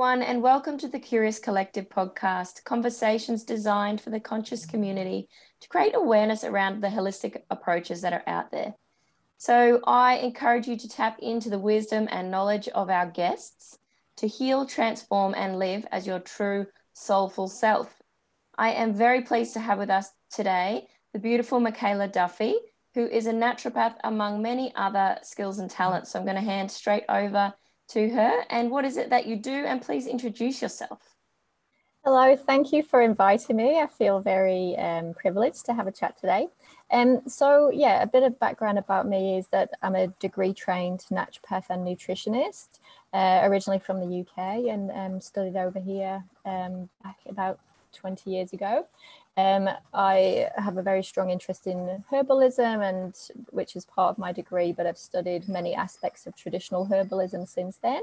everyone, and welcome to the Curious Collective podcast, conversations designed for the conscious community to create awareness around the holistic approaches that are out there. So, I encourage you to tap into the wisdom and knowledge of our guests to heal, transform, and live as your true soulful self. I am very pleased to have with us today the beautiful Mikaela Duffy, who is a naturopath among many other skills and talents. So, I'm going to hand straight over to her and what is it that you do? And please introduce yourself. Hello thank you for inviting me. I feel very um, privileged to have a chat today. Um, so yeah a bit of background about me is that i'm a degree trained naturopath and nutritionist uh, originally from the uk and um, studied over here um, back about 20 years ago um, I have a very strong interest in herbalism, and which is part of my degree, but I've studied many aspects of traditional herbalism since then.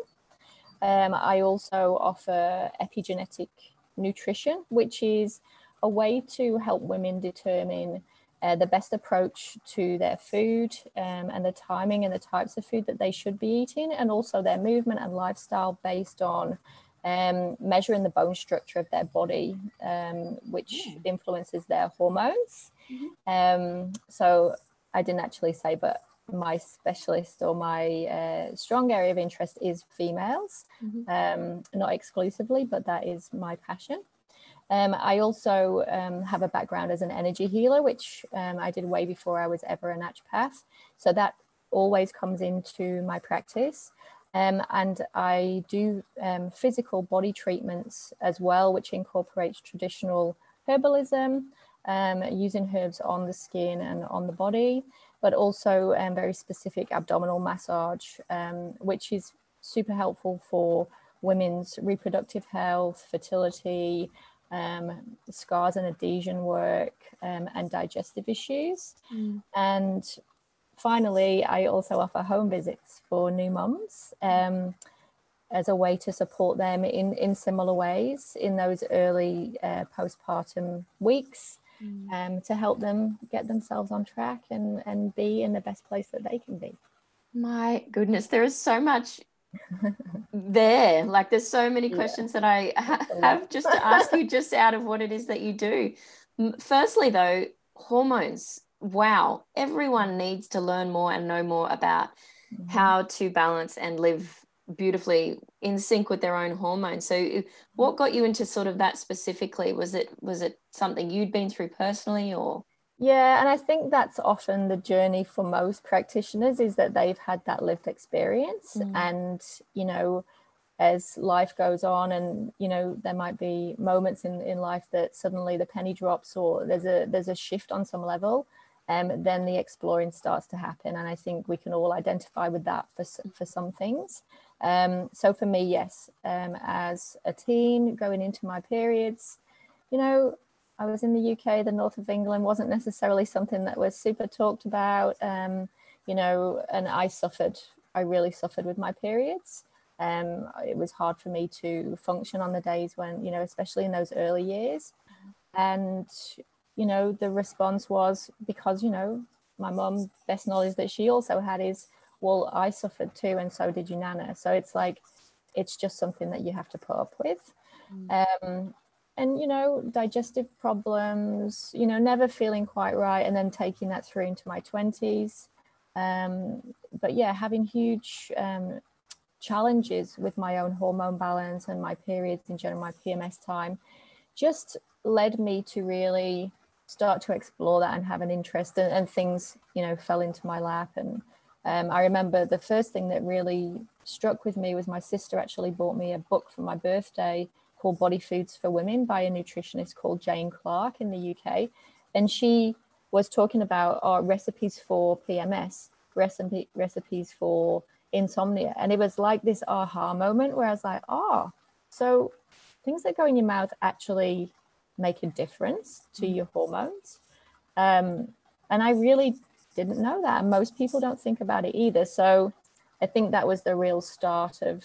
Um, I also offer epigenetic nutrition, which is a way to help women determine uh, the best approach to their food um, and the timing and the types of food that they should be eating, and also their movement and lifestyle based on um, measuring the bone structure of their body, um, which mm. influences their hormones. Mm-hmm. Um, so I didn't actually say, but my specialist or my uh, strong area of interest is females, mm-hmm. Um, not exclusively, but that is my passion. Um, I also um, have a background as an energy healer, which I did way before I was ever a naturopath. So that always comes into my practice. Um, and I do um, physical body treatments as well, which incorporates traditional herbalism, um, using herbs on the skin and on the body, but also um, very specific abdominal massage, um, which is super helpful for women's reproductive health, fertility, um, scars and adhesion work, and digestive issues. Mm. And finally, I also offer home visits for new mums um, as a way to support them in, in similar ways in those early uh, postpartum weeks mm. um, to help them get themselves on track and, and be in the best place that they can be. My goodness, there is so much there. Like, there's so many questions yeah. that I ha- have just to ask you, just out of what it is that you do. Firstly, though, hormones wow, everyone needs to learn more and know more about mm-hmm. how to balance and live beautifully in sync with their own hormones. So what got you into sort of that specifically? Was it was it something you'd been through personally or yeah, and I think that's often the journey for most practitioners is that they've had that lived experience mm. and you know as life goes on and you know there might be moments in, in life that suddenly the penny drops or there's a there's a shift on some level um, then the exploring starts to happen. And I think we can all identify with that for, for some things. Um, so for me, yes, um, as a teen going into my periods, you know, I was in the UK, the north of England wasn't necessarily something that was super talked about, um, you know, and I suffered, I really suffered with my periods. Um, it was hard for me to function on the days when, you know, especially in those early years. And you know, the response was because, you know, my mum, best knowledge that she also had is, well, I suffered too, and so did your nana. So it's like, it's just something that you have to put up with. Mm. Um, and, you know, digestive problems, you know, never feeling quite right, and then taking that through into my 20s. Um, but yeah, having huge um, challenges with my own hormone balance and my periods in general, my PMS time, just led me to really start to explore that and have an interest and, and things you know fell into my lap. And um, i remember the first thing that really struck with me was my sister actually bought me a book for my birthday called body foods for women by a nutritionist called jane clarke in the uk and she was talking about our recipes for pms recipe, recipes for insomnia. And it was like this aha moment where i was like oh so things that go in your mouth actually make a difference to mm. your hormones. Um, and I really didn't know that. And most people don't think about it either. So I think that was the real start of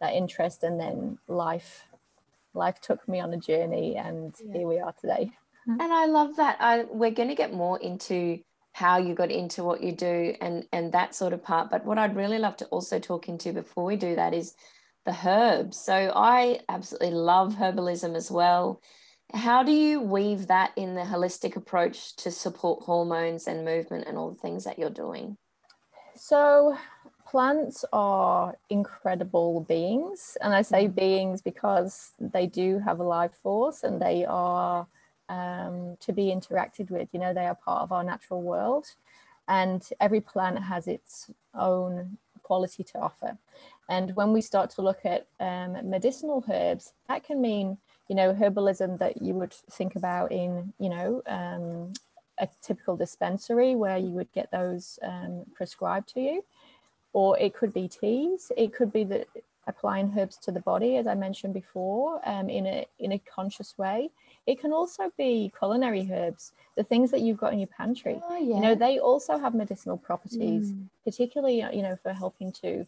that interest. And then life, life took me on a journey and yeah. here we are today. And I love that. I, we're going to get more into how you got into what you do and and that sort of part but what i'd really love to also talk into before we do that is the herbs. So I absolutely love herbalism as well. How do you weave that in the holistic approach to support hormones and movement and all the things that you're doing? So, plants are incredible beings. And I say mm. beings because they do have a life force and they are um, to be interacted with. You know, they are part of our natural world. And every plant has its own quality to offer. And when we start to look at um, medicinal herbs, that can mean, you know, herbalism that you would think about in, you know, um, a typical dispensary where you would get those um, prescribed to you. Or it could be teas. It could be the applying herbs to the body, as I mentioned before, um, in a in a conscious way. It can also be culinary herbs, the things that you've got in your pantry. Oh, yeah. You know, they also have medicinal properties, mm. particularly you know for helping to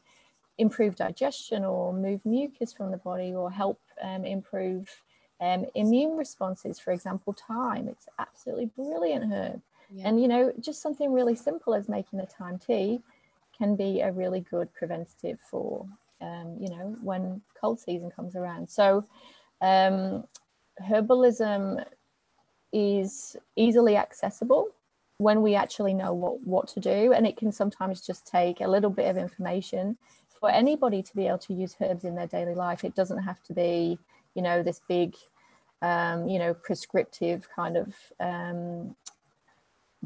improve digestion or move mucus from the body or help um, improve um, immune responses. For example, thyme. It's absolutely brilliant herb. Yeah. And you know, just something really simple as making a thyme tea can be a really good preventative for um, you know when cold season comes around. So um, herbalism is easily accessible when we actually know what, what to do and it can sometimes just take a little bit of information for anybody to be able to use herbs in their daily life it doesn't have to be you know this big um, you know prescriptive kind of um,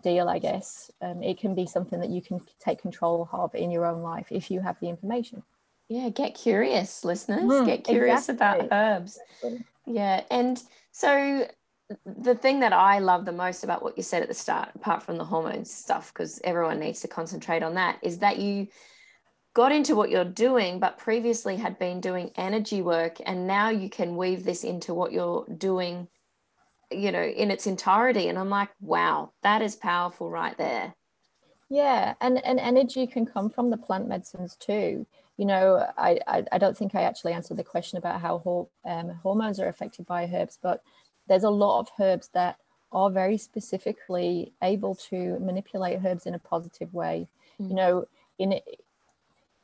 deal i guess. Um, it can be something that you can take control of in your own life if you have the information. Yeah get curious listeners. Mm, get curious exactly. about herbs yeah and so the thing that I love the most about what you said at the start, apart from the hormones stuff, because everyone needs to concentrate on that, is that you got into what you're doing, but previously had been doing energy work, and now you can weave this into what you're doing, you know, in its entirety. And I'm like, wow, that is powerful right there. Yeah, and and energy can come from the plant medicines too. You know, I I, I don't think I actually answered the question about how um, hormones are affected by herbs, but there's a lot of herbs that are very specifically able to manipulate herbs in a positive way. Mm. You know, in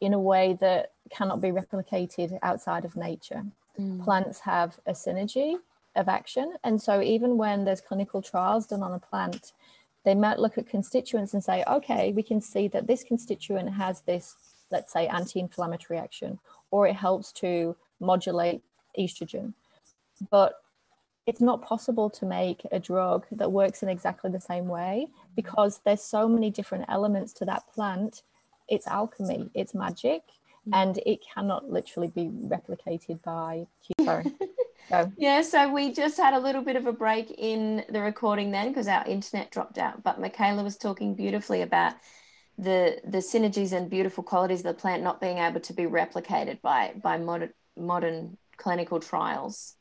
in a way that cannot be replicated outside of nature. Mm. Plants have a synergy of action, and so even when there's clinical trials done on a plant, they might look at constituents and say, okay, we can see that this constituent has this, let's say, anti-inflammatory action, or it helps to modulate estrogen. But it's not possible to make a drug that works in exactly the same way because there's so many different elements to that plant. It's alchemy, it's magic, mm. and it cannot literally be replicated by. Sorry. Go. Yeah, so we just had a little bit of a break in the recording then because our internet dropped out. But Mikaela was talking beautifully about the the synergies and beautiful qualities of the plant not being able to be replicated by by modern modern clinical trials.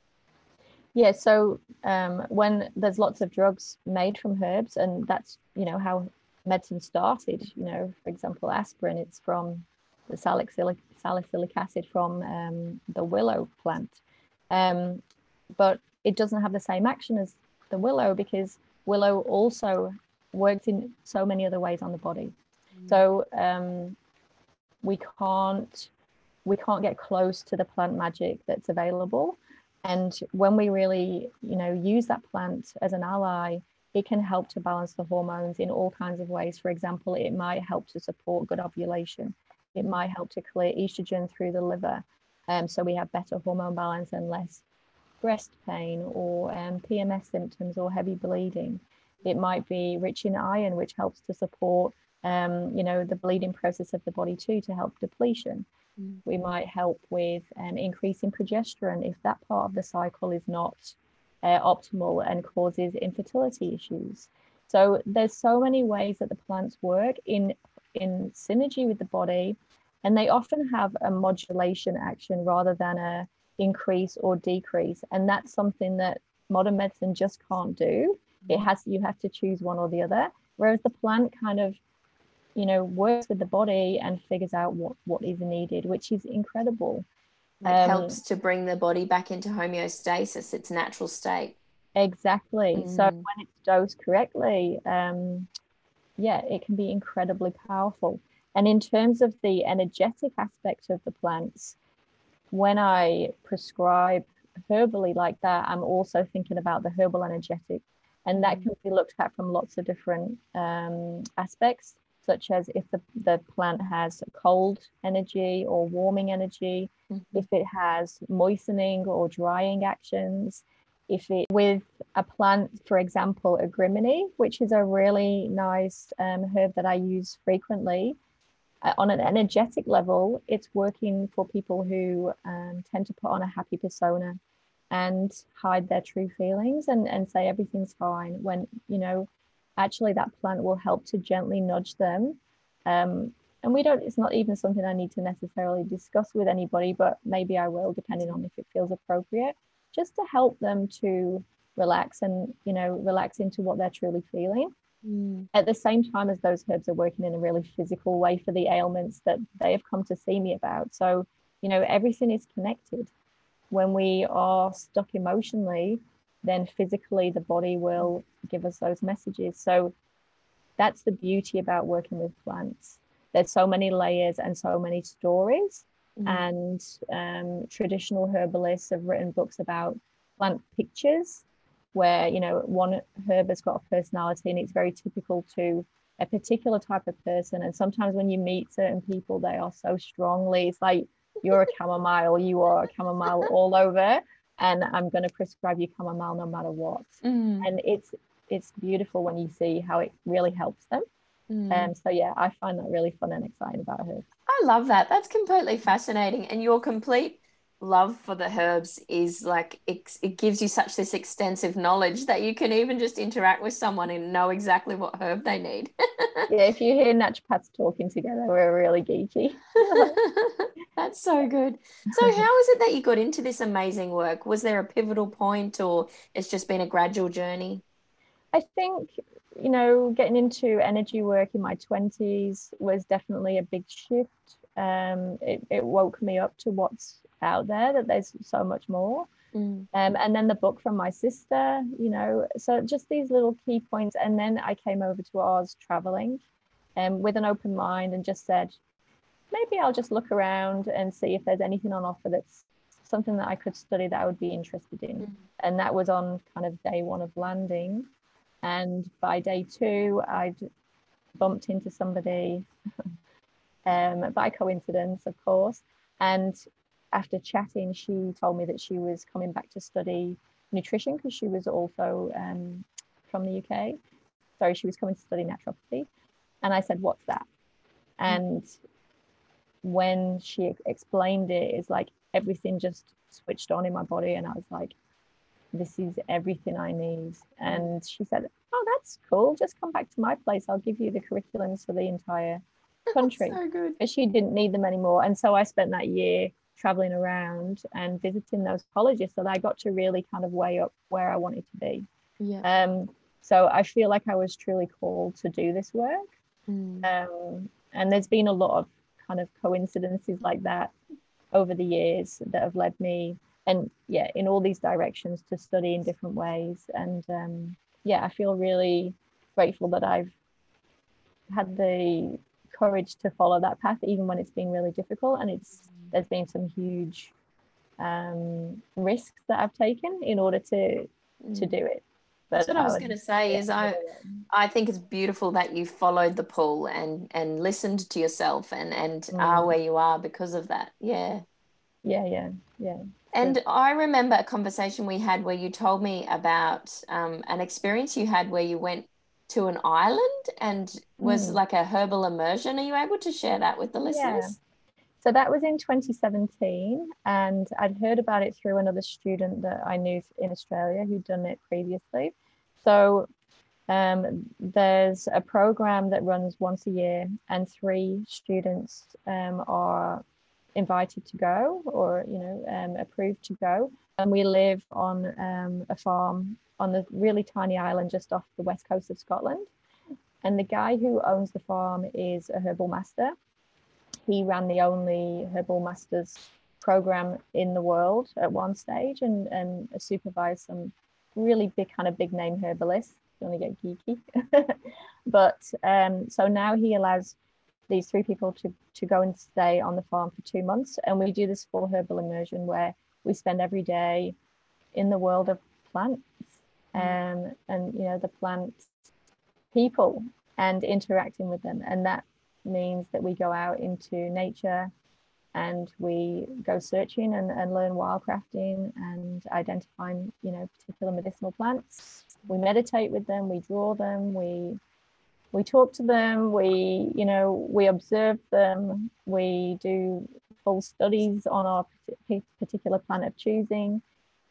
Yeah, so um, when there's lots of drugs made from herbs, and that's you know how medicine started. You know, for example, aspirin, it's from the salicylic salicylic acid from um, the willow plant um, but it doesn't have the same action as the willow because willow also works in so many other ways on the body. Mm. So um, we can't we can't get close to the plant magic that's available. And when we really, you know, use that plant as an ally, it can help to balance the hormones in all kinds of ways. For example, it might help to support good ovulation. It might help to clear estrogen through the liver. Um, so we have better hormone balance and less breast pain or um, PMS symptoms or heavy bleeding. It might be rich in iron, which helps to support, um, you know, the bleeding process of the body too, to help depletion. Mm. We might help with um, increasing progesterone if that part of the cycle is not uh, optimal and causes infertility issues. So there's so many ways that the plants work in in synergy with the body and they often have a modulation action rather than a increase or decrease and that's something that modern medicine just can't do. It has you have to choose one or the other. Whereas the plant kind of you know works with the body and figures out what what is needed which is incredible it um, helps to bring the body back into homeostasis its natural state. Exactly. Mm. so when it's dosed correctly um yeah it can be incredibly powerful. And in terms of the energetic aspect of the plants, when I prescribe herbally like that, I'm also thinking about the herbal energetic, and that can be looked at from lots of different um, aspects, such as if the, the plant has cold energy or warming energy, mm-hmm. if it has moistening or drying actions, if it with a plant, for example, agrimony, which is a really nice um, herb that I use frequently. Uh, on an energetic level, it's working for people who um, tend to put on a happy persona and hide their true feelings and, and say everything's fine when, you know, actually that plant will help to gently nudge them. Um, and we don't, it's not even something I need to necessarily discuss with anybody, but maybe I will, depending on if it feels appropriate just to help them to relax and you know relax into what they're truly feeling mm. at the same time as those herbs are working in a really physical way for the ailments that they have come to see me about so you know everything is connected when we are stuck emotionally then physically the body will give us those messages so that's the beauty about working with plants there's so many layers and so many stories Mm. And um, traditional herbalists have written books about plant pictures where, you know, one herb has got a personality and it's very typical to a particular type of person. And sometimes when you meet certain people, they are so strongly, it's like, you're a chamomile, you are a chamomile all over. And I'm going to prescribe you chamomile no matter what. Mm. And it's it's beautiful when you see how it really helps them. Mm. Um, so yeah, I find that really fun and exciting about her. I love that. That's completely fascinating. And your complete love for the herbs is like it, it gives you such this extensive knowledge that you can even just interact with someone and know exactly what herb they need. yeah, if you hear naturopaths talking together, we're really geeky. That's so good. So, how is it that you got into this amazing work? Was there a pivotal point, or it's just been a gradual journey? I think you know, getting into energy work in my 20s was definitely a big shift. Um, it, it woke me up to what's out there, that there's so much more. Mm. Um, and then the book from my sister, you know, so just these little key points. And then I came over to Oz traveling um, with an open mind and just said, maybe I'll just look around and see if there's anything on offer that's something that I could study that I would be interested in. Mm. And that was on kind of day one of landing. And by day two, I'd bumped into somebody um, by coincidence, of course. And after chatting, she told me that she was coming back to study nutrition because she was also um, from the UK. Sorry, she was coming to study naturopathy. And I said, What's that? And when she explained it, it's like everything just switched on in my body. And I was like, this is everything I need. And she said, Oh, that's cool. Just come back to my place. I'll give you the curriculums for the entire country. so good. But she didn't need them anymore. And so I spent that year traveling around and visiting those colleges so that I got to really kind of weigh up where I wanted to be. Yeah. Um, so I feel like I was truly called to do this work. Mm. Um, and there's been a lot of kind of coincidences like that over the years that have led me and yeah in all these directions to study in different ways and um, yeah i feel really grateful that i've had the courage to follow that path even when it's been really difficult and it's there's been some huge um, risks that i've taken in order to to mm. do it but That's what I was going to say yeah, is I I think it's beautiful that you followed the pull and and listened to yourself and and mm. are where you are because of that. Yeah. Yeah, yeah, yeah. And I remember a conversation we had where you told me about um, an experience you had where you went to an island and was mm. like a herbal immersion. Are you able to share that with the listeners? Yeah. So that was in 2017, and I'd heard about it through another student that I knew in Australia who'd done it previously. So um, there's a program that runs once a year, and three students um, are invited to go or you know um, approved to go and we live on um, a farm on the really tiny island just off the west coast of scotland. And the guy who owns the farm is a herbal master. He ran the only herbal masters program in the world at one stage and, and supervised some really big kind of big name herbalists. If you want to get geeky. But um, so now he allows these three people to to go and stay on the farm for two months, and we do this full herbal immersion where we spend every day in the world of plants, mm. um, and you know the plants people and interacting with them, and that means that we go out into nature and we go searching and, and learn wildcrafting and identifying you know particular medicinal plants we meditate with them we draw them we we talk to them we you know we observe them we do full studies on our particular plant of choosing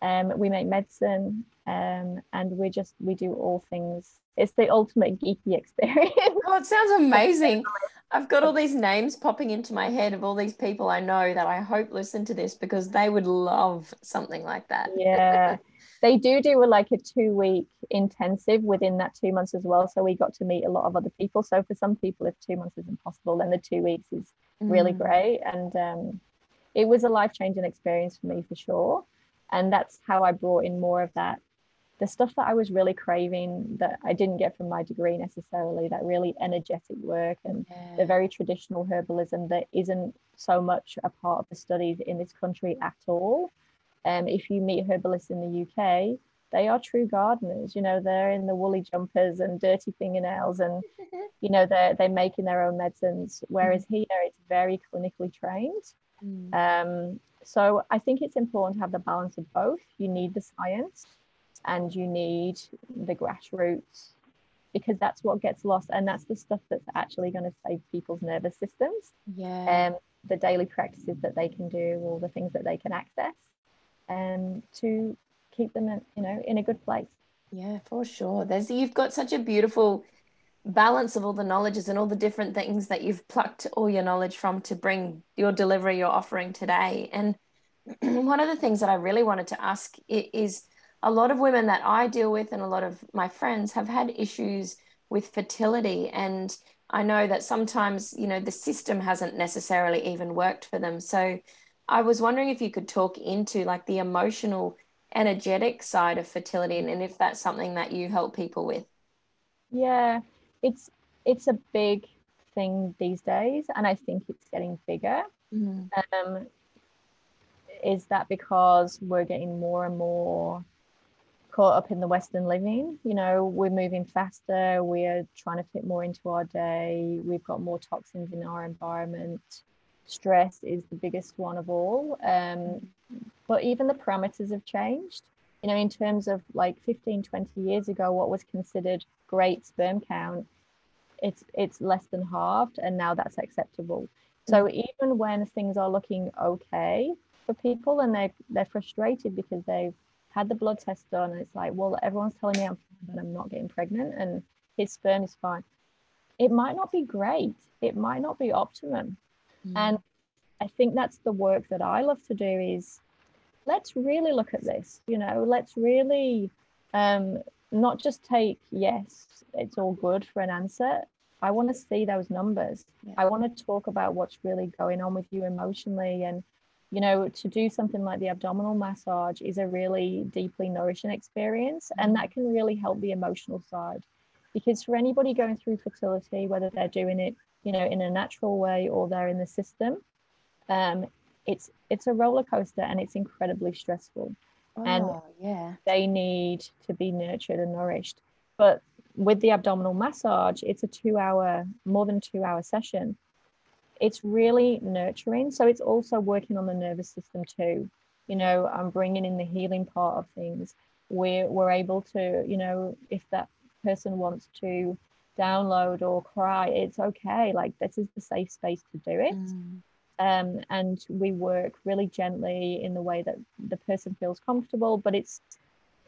um, we make medicine um, and we just we do all things it's the ultimate geeky experience oh it sounds amazing I've got all these names popping into my head of all these people I know that I hope listen to this because they would love something like that. Yeah. they do do a, like a two week intensive within that two months as well. So we got to meet a lot of other people. So for some people, if two months is impossible, then the two weeks is really mm. great. And um, it was a life changing experience for me for sure. And that's how I brought in more of that the stuff that I was really craving that I didn't get from my degree necessarily, that really energetic work and yeah. the very traditional herbalism that isn't so much a part of the studies in this country at all. Um, if you meet herbalists in the UK, they are true gardeners. You know, they're in the woolly jumpers and dirty fingernails, and you know they're they're making their own medicines. Whereas mm. here, it's very clinically trained. Mm. Um, so I think it's important to have the balance of both. You need the science, and you need the grassroots because that's what gets lost and that's the stuff that's actually going to save people's nervous systems yeah um, the daily practices that they can do all the things that they can access and um, to keep them in, you know in a good place yeah for sure there's you've got such a beautiful balance of all the knowledges and all the different things that you've plucked all your knowledge from to bring your delivery you're offering today and one of the things that i really wanted to ask is a lot of women that I deal with and a lot of my friends have had issues with fertility. And I know that sometimes, you know, the system hasn't necessarily even worked for them. So I was wondering if you could talk into like the emotional, energetic side of fertility and, and if that's something that you help people with. Yeah, it's it's a big thing these days, and I think it's getting bigger. Mm. Um, is that because we're getting more and more caught up in the Western living. You know, we're moving faster, we're trying to fit more into our day, we've got more toxins in our environment. Stress is the biggest one of all. Um, but even the parameters have changed. You know, in terms of like 15, 20 years ago, what was considered great sperm count, it's it's less than halved, and now that's acceptable. So mm. even when things are looking okay for people and they they're frustrated because they've had the blood test done and it's like, well, everyone's telling me I'm fine, but I'm not getting pregnant and his sperm is fine. It might not be great. It might not be optimum. Mm. And I think that's the work that I love to do is let's really look at this, you know, let's really um, not just take yes, it's all good for an answer. I want to see those numbers. Yeah. I want to talk about what's really going on with you emotionally and you know, to do something like the abdominal massage is a really deeply nourishing experience. And that can really help the emotional side. Because for anybody going through fertility, whether they're doing it, you know, in a natural way or they're in the system, um, it's it's a roller coaster and it's incredibly stressful. Oh, and yeah. they need to be nurtured and nourished. But with the abdominal massage, it's a two hour, more than two hour session it's really nurturing. So it's also working on the nervous system too. You know, I'm bringing in the healing part of things. We're, we're able to, you know, if that person wants to download or cry, it's okay. Like, this is the safe space to do it. Mm. Um, and we work really gently in the way that the person feels comfortable, but it's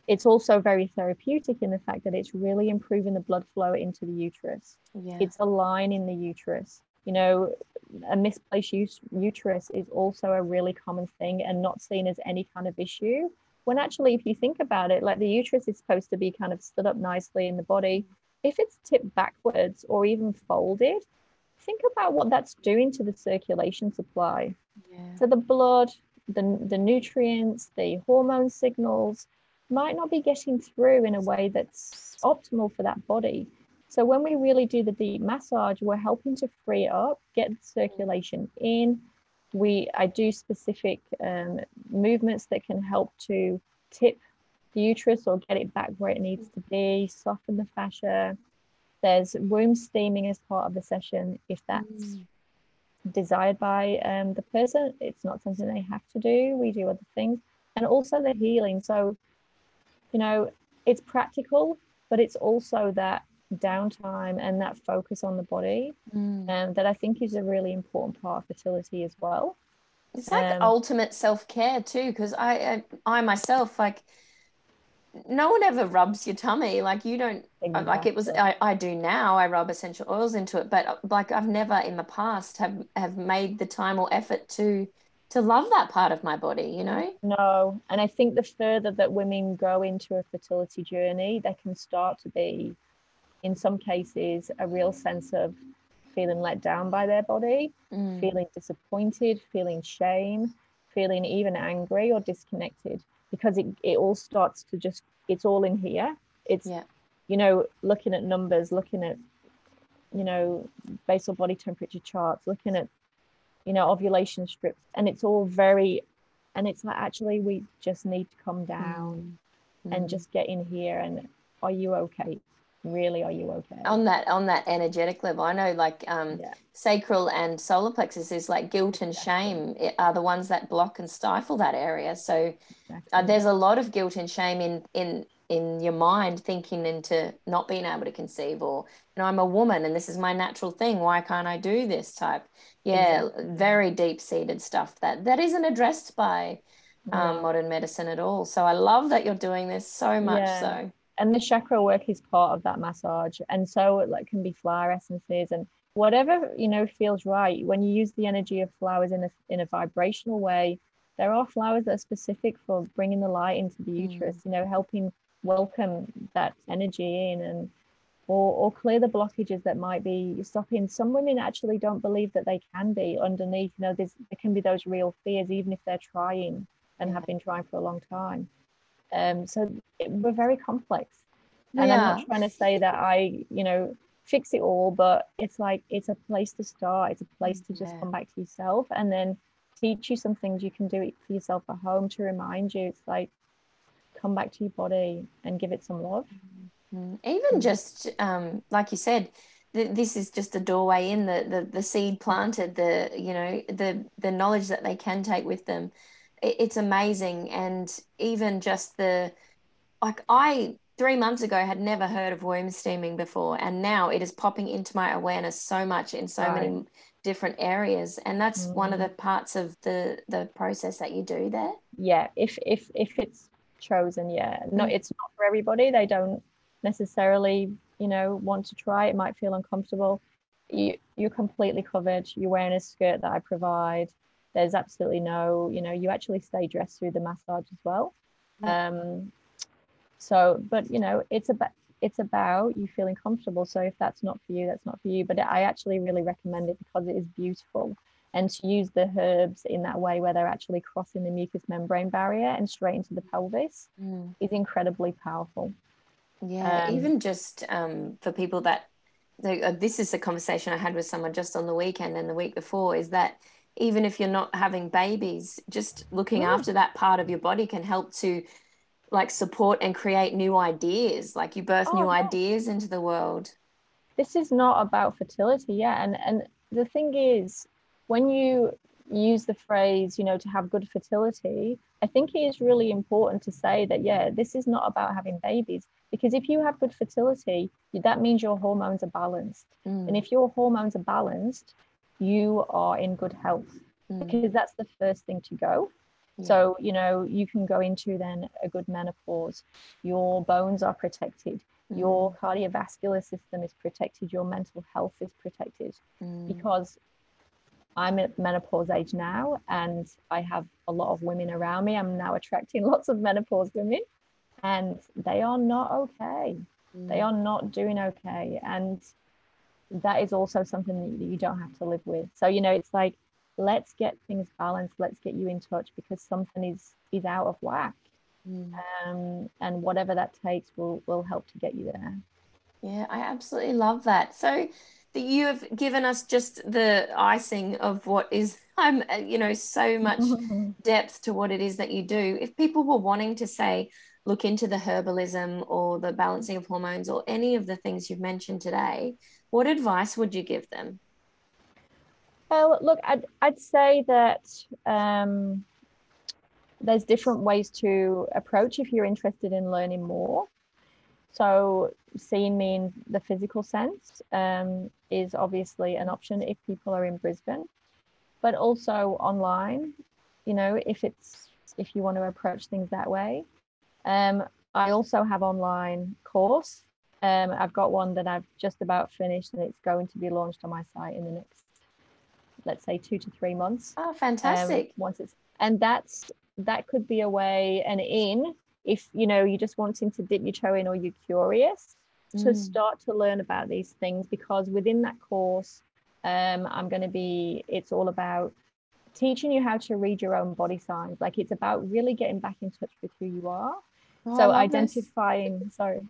it's also very therapeutic in the fact that it's really improving the blood flow into the uterus. Yeah. It's aligning the uterus. You know, a misplaced uterus is also a really common thing and not seen as any kind of issue. When actually, if you think about it, like the uterus is supposed to be kind of stood up nicely in the body. If it's tipped backwards or even folded, think about what that's doing to the circulation supply. Yeah. So the blood, the, the nutrients, the hormone signals might not be getting through in a way that's optimal for that body. So when we really do the deep massage, we're helping to free up, get circulation in. We I do specific um, movements that can help to tip the uterus or get it back where it needs to be, soften the fascia. There's womb steaming as part of the session if that's mm. desired by um, the person. It's not something they have to do. We do other things. And also the healing. So, you know, it's practical, but it's also that downtime and that focus on the body mm. um, that I think is a really important part of fertility as well. It's like um, ultimate self care too, because I, I, I myself like no one ever rubs your tummy like you don't exactly. like it was I, I do now i rub essential oils into it but like i've never in the past have have made the time or effort to to love that part of my body you know no and i think the further that women go into a fertility journey they can start to be in some cases a real sense of feeling let down by their body, mm. feeling disappointed, feeling shame, feeling even angry or disconnected because it, it all starts to just it's all in here. It's yeah. you know, looking at numbers, looking at you know, basal body temperature charts, looking at you know, ovulation strips, and it's all very and it's like actually we just need to come down mm. and mm. just get in here and are you okay? Really are you okay? On that on that energetic level i know like um yeah. sacral and solar plexus is like guilt and shame are the ones that block and stifle that area. So exactly. uh, there's a lot of guilt and shame in in in your mind thinking into not being able to conceive or you know i'm a woman and this is my natural thing. Why can't i do this? type. Yeah exactly. very deep seated stuff that that isn't addressed by um, modern medicine at all. So i love that you're doing this so much yeah. so and the chakra work is part of that massage and so it like can be flower essences and whatever you know feels right when you use the energy of flowers in a in a vibrational way there are flowers that are specific for bringing the light into the mm. uterus you know helping welcome that energy in and or, or clear the blockages that might be stopping. Some women actually don't believe that they can be underneath you know there's there can be those real fears even if they're trying and have been trying for a long time um, so it, we're very complex. And yeah. I'm not trying to say that I, you know, fix it all, but it's like it's a place to start. It's a place to just yeah. come back to yourself and then teach you some things you can do it for yourself at home to remind you. It's like come back to your body and give it some love. Mm-hmm. Even just um, like you said, this is just a doorway in the, the the seed planted the you know the the knowledge that they can take with them it's amazing. And even just the like i three months ago had never heard of womb steaming before. And now it is popping into my awareness so much in so right. many different areas. And that's mm. one of the mm. parts of the the process that you do there. Yeah. If if if it's chosen yeah. No mm. it's not for everybody. They don't necessarily you know want to try. It might feel uncomfortable. You you're completely covered. You're wearing a skirt that i provide there's absolutely no you know you actually stay dressed through the massage as well. Um so but you know it's about it's about you feeling comfortable. So if that's not for you that's not for you. But i actually really recommend it because it is beautiful. And to use the herbs in that way where they're actually crossing the mucous membrane barrier and straight into the pelvis mm. is incredibly powerful. Yeah um, even just um, for people that uh, this is a conversation i had with someone just on the weekend and the week before is that even if you're not having babies, just looking yeah. after that part of your body can help to like support and create new ideas. Like you birth oh, new yeah. ideas into the world. This is not about fertility, yeah. And and the thing is, when you use the phrase, you know, to have good fertility, I think it is really important to say that, yeah, this is not about having babies. Because if you have good fertility, that means your hormones are balanced. Mm. And if your hormones are balanced, you are in good health mm. because that's the first thing to go. Yeah. So, you know, you can go into then a good menopause. Your bones are protected. Mm. Your cardiovascular system is protected. Your mental health is protected mm. because I'm at menopause age now and I have a lot of women around me. I'm now attracting lots of menopause women and they are not okay. They mm. are not doing okay. And that is also something that you don't have to live with. So, you know, it's like, let's get things balanced. Let's get you in touch because something is is out of whack. Mm. Um, and whatever that takes will will help to get you there. Yeah, I absolutely love that. So that you have given us just the icing of what is I'm uh, you know so much depth to what it is that you do. If people were wanting to say look into the herbalism or the balancing of hormones or any of the things you've mentioned today, what advice would you give them? Well, look, I'd, I'd say that um, there's different ways to approach if you're interested in learning more. So, seeing me in the physical sense um, is obviously an option if people are in Brisbane, but also online. You know, if it's if you want to approach things that way. Um, I also have online course. Um, I've got one that I've just about finished, and it's going to be launched on my site in the next, let's say, two to three months. Oh, fantastic! Um, once it's and that's that could be a way and in if you know you're just wanting to dip your toe in or you're curious mm. to start to learn about these things because within that course um, i'm going to be it's all about teaching you how to read your own body signs like it's about really getting back in touch with who you are oh, so identifying this. sorry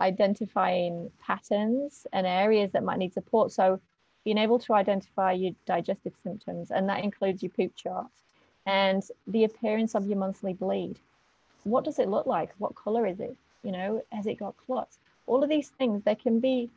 identifying patterns and areas that might need support so being able to identify your digestive symptoms, and that includes your poop chart and the appearance of your monthly bleed. What does it look like? What color is it? You know, has it got clots? All of these things, there can be,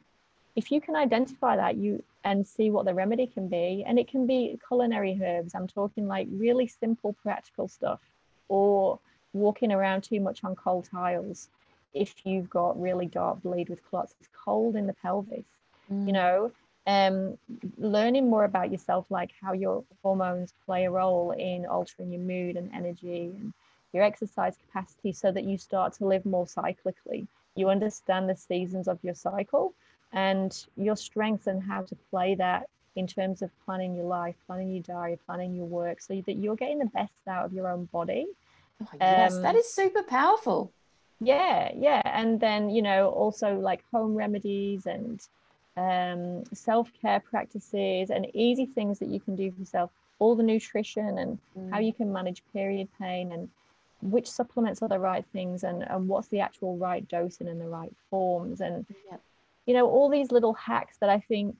if you can identify that, you and see what the remedy can be, and it can be culinary herbs. I'm talking like really simple, practical stuff, or walking around too much on cold tiles. If you've got really dark bleed with clots, it's cold in the pelvis. Mm. You know, um, learning more about yourself, like how your hormones play a role in altering your mood and energy and your exercise capacity so that you start to live more cyclically. You understand the seasons of your cycle and your strengths and how to play that in terms of planning your life, planning your diary, planning your work so that you're getting the best out of your own body. Oh, yes, um, that is super powerful. Yeah, yeah. And then, you know, also like home remedies and um, self care practices, and easy things that you can do for yourself. All the nutrition and mm. how you can manage period pain and which supplements are the right things and, and what's the actual right dosing and in the right forms and yep. you know all these little hacks that i think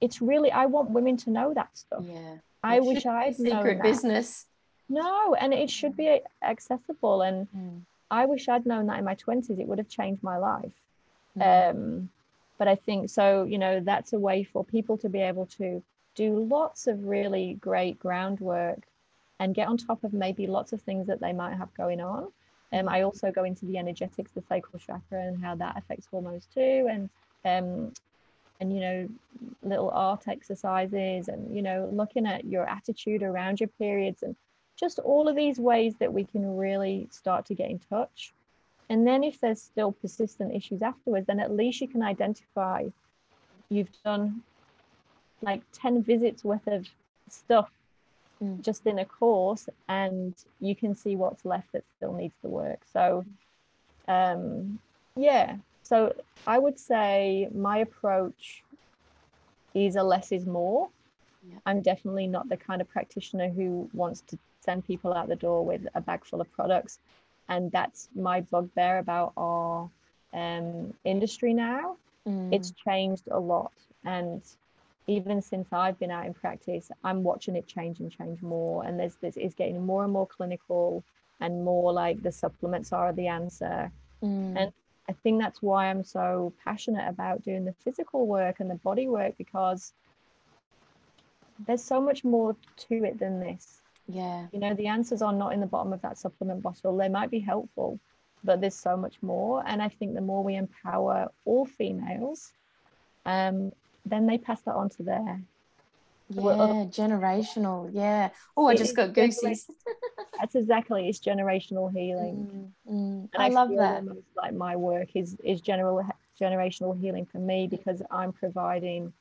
it's really i want women to know that stuff yeah i it wish i'd secret known business no and it should be accessible and mm. I wish i'd known that in my 20s it would have changed my life mm. um but I think so, you know, that's a way for people to be able to do lots of really great groundwork and get on top of maybe lots of things that they might have going on. Um, I also go into the energetics, the sacral chakra, and how that affects hormones too, and um, and you know, little art exercises, and you know, looking at your attitude around your periods, and just all of these ways that we can really start to get in touch and then if there's still persistent issues afterwards, then at least you can identify you've done like 10 visits worth of stuff mm. just in a course and you can see what's left that still needs the work. So um yeah. So I would say my approach is a less is more. Yeah. I'm definitely not the kind of practitioner who wants to send people out the door with a bag full of products and that's my bugbear about our um, industry now. Mm. It's changed a lot, and even since I've been out in practice, I'm watching it change and change more. And there's this is getting more and more clinical and more like the supplements are the answer. Mm. And I think that's why I'm so passionate about doing the physical work and the body work because there's so much more to it than this. Yeah. You know, the answers are not in the bottom of that supplement bottle. They might be helpful, but there's so much more. And I think the more we empower all females, um, then they pass that on to their yeah, generational. Yeah. Oh, I just got goosies. that's exactly it's generational healing. Mm, mm. I, I, love that. Like my work is is general generational healing for me because I'm providing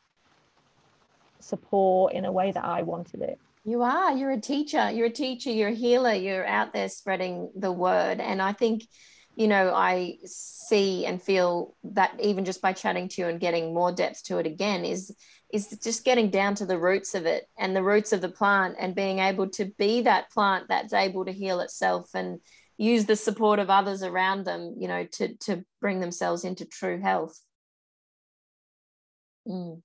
support in a way that I wanted it. You are. You're a teacher. You're a teacher. You're a healer. You're out there spreading the word. And I think, you know, I see and feel that even just by chatting to you and getting more depth to it again is is just getting down to the roots of it and the roots of the plant and being able to be that plant that's able to heal itself and use the support of others around them you know to to bring themselves into true health mm.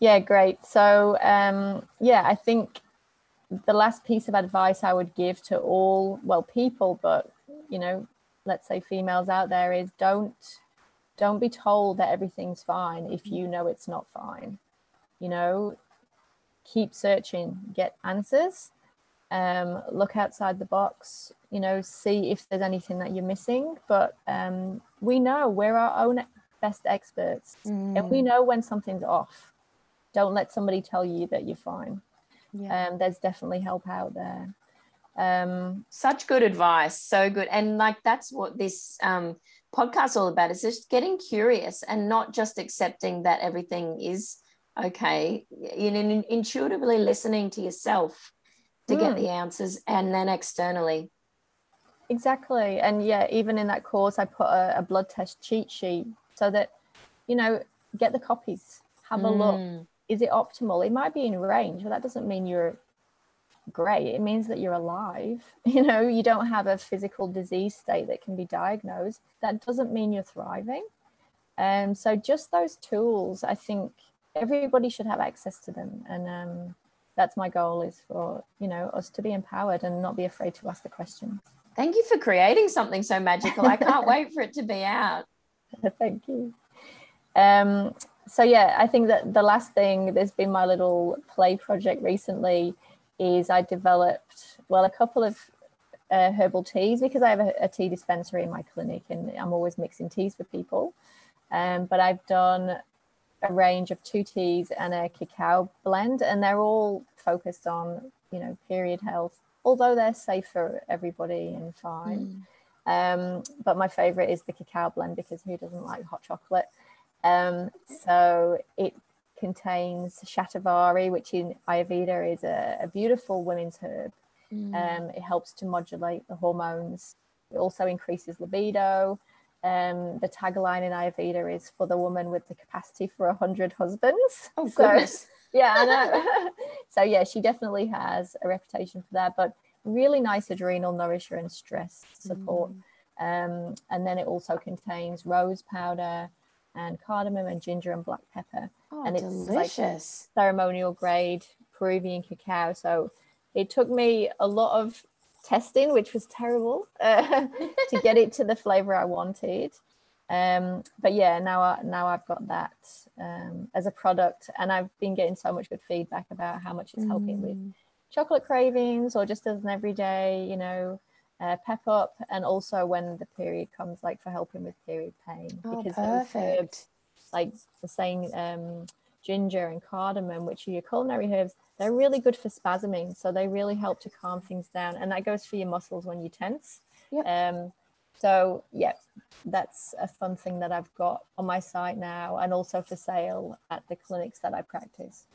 Yeah great so um yeah i think the last piece of advice i would give to all well people but you know let's say females out there is don't don't be told that everything's fine if you know it's not fine you know keep searching get answers um, look outside the box you know see if there's anything that you're missing but um, we know we're our own best experts mm. and we mm. know when something's off don't let somebody tell you that you're fine yeah. um, there's definitely help out there um, such good advice so good and like that's what this um, podcast all about is just getting curious and not just accepting that everything is okay in, in intuitively listening to yourself to mm. get hmm. the answers and then externally exactly and yeah even in that course i put a, a blood test cheat sheet so that you know get the copies have mm. a look hmm. Is it optimal? It might be in range but that doesn't mean you're great. It means that you're alive. You know you don't have a physical disease state that can be diagnosed. That doesn't mean you're thriving. And um, so just those tools i think everybody should have access to them. And um, that's my goal is for you know us to be empowered and not be afraid to ask the questions. Thank you for creating something so magical. I can't wait for it to be out. Thank you. Um, so yeah i think that the last thing there's been my little play project recently is I developed, well, a couple of uh, herbal teas because I have a, a, tea dispensary in my clinic and I'm always mixing teas for people. Um, but I've done a range of two teas and a cacao blend, and they're all focused on, you know, period health, although they're safe for everybody and fine. Mm. Um, but my favorite is the cacao blend because who doesn't like hot chocolate? Um, so it contains shatavari, which in Ayurveda is a, a beautiful women's herb. Mm. Um, it helps to modulate the hormones. It also increases libido. Um, the tagline in Ayurveda is for the woman with the capacity for a hundred husbands. Oh goodness! So, yeah, I know. so yeah, she definitely has a reputation for that. But really nice adrenal nourisher and stress support. Mm. Um, and then it also contains rose powder, and cardamom and ginger and black pepper. Oh, and it's delicious. Like ceremonial grade Peruvian cacao. So it took me a lot of testing, which was terrible, uh, to get it to the flavor I wanted. Um, but yeah, now I, now I've got that um, as a product, and I've been getting so much good feedback about how much it's helping mm. with chocolate cravings or just as an everyday, you know, uh, pep up and also when the period comes like for helping with period pain oh, because perfect. Herbs, like the same um, ginger and cardamom which are your culinary herbs they're really good for spasming so they really help to calm things down and that goes for your muscles when you tense yep. um so yeah that's a fun thing that i've got on my site now and also for sale at the clinics that i practice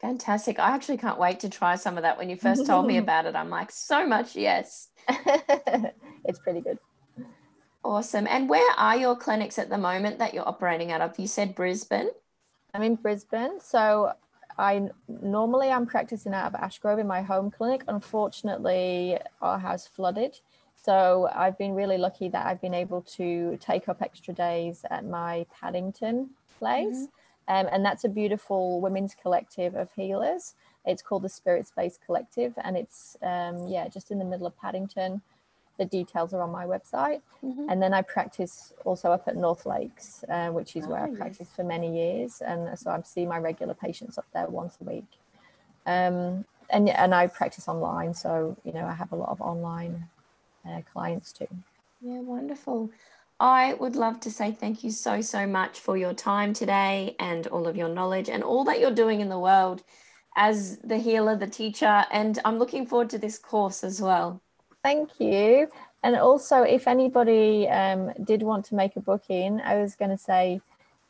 Fantastic. I actually can't wait to try some of that. When you first told me about it, I'm like, so much yes. it's pretty good. Awesome. And where are your clinics at the moment that you're operating out of? You said Brisbane. I'm in Brisbane. So I normally I'm practicing out of Ashgrove in my home clinic. Unfortunately, our house flooded. So I've been really lucky that I've been able to take up extra days at my Paddington place. Mm-hmm. Um, and that's a beautiful women's collective of healers. It's called the Spirit Space Collective, and it's um, yeah, just in the middle of Paddington. The details are on my website, mm-hmm. and then I practice also up at North Lakes, uh, which is oh, where I practiced for many years, and so I see my regular patients up there once a week. Um, and and I practice online, so you know I have a lot of online uh, clients too. Yeah, wonderful. I would love to say thank you so, so much for your time today and all of your knowledge and all that you're doing in the world as the healer, the teacher. And I'm looking forward to this course as well. Thank you. And also, if anybody um, did want to make a booking, I was going to say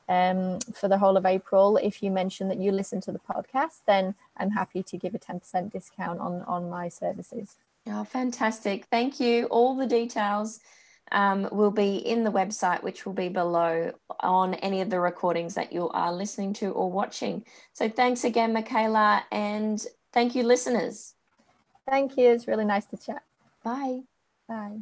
um, for the whole of April, if you mention that you listen to the podcast, then I'm happy to give a 10% discount on, on my services. Oh, fantastic. Thank you. All the details um, will be in the website, which will be below on any of the recordings that you are listening to or watching. So thanks again, Mikaela, and thank you, listeners. Thank you. It's really nice to chat. Bye. Bye.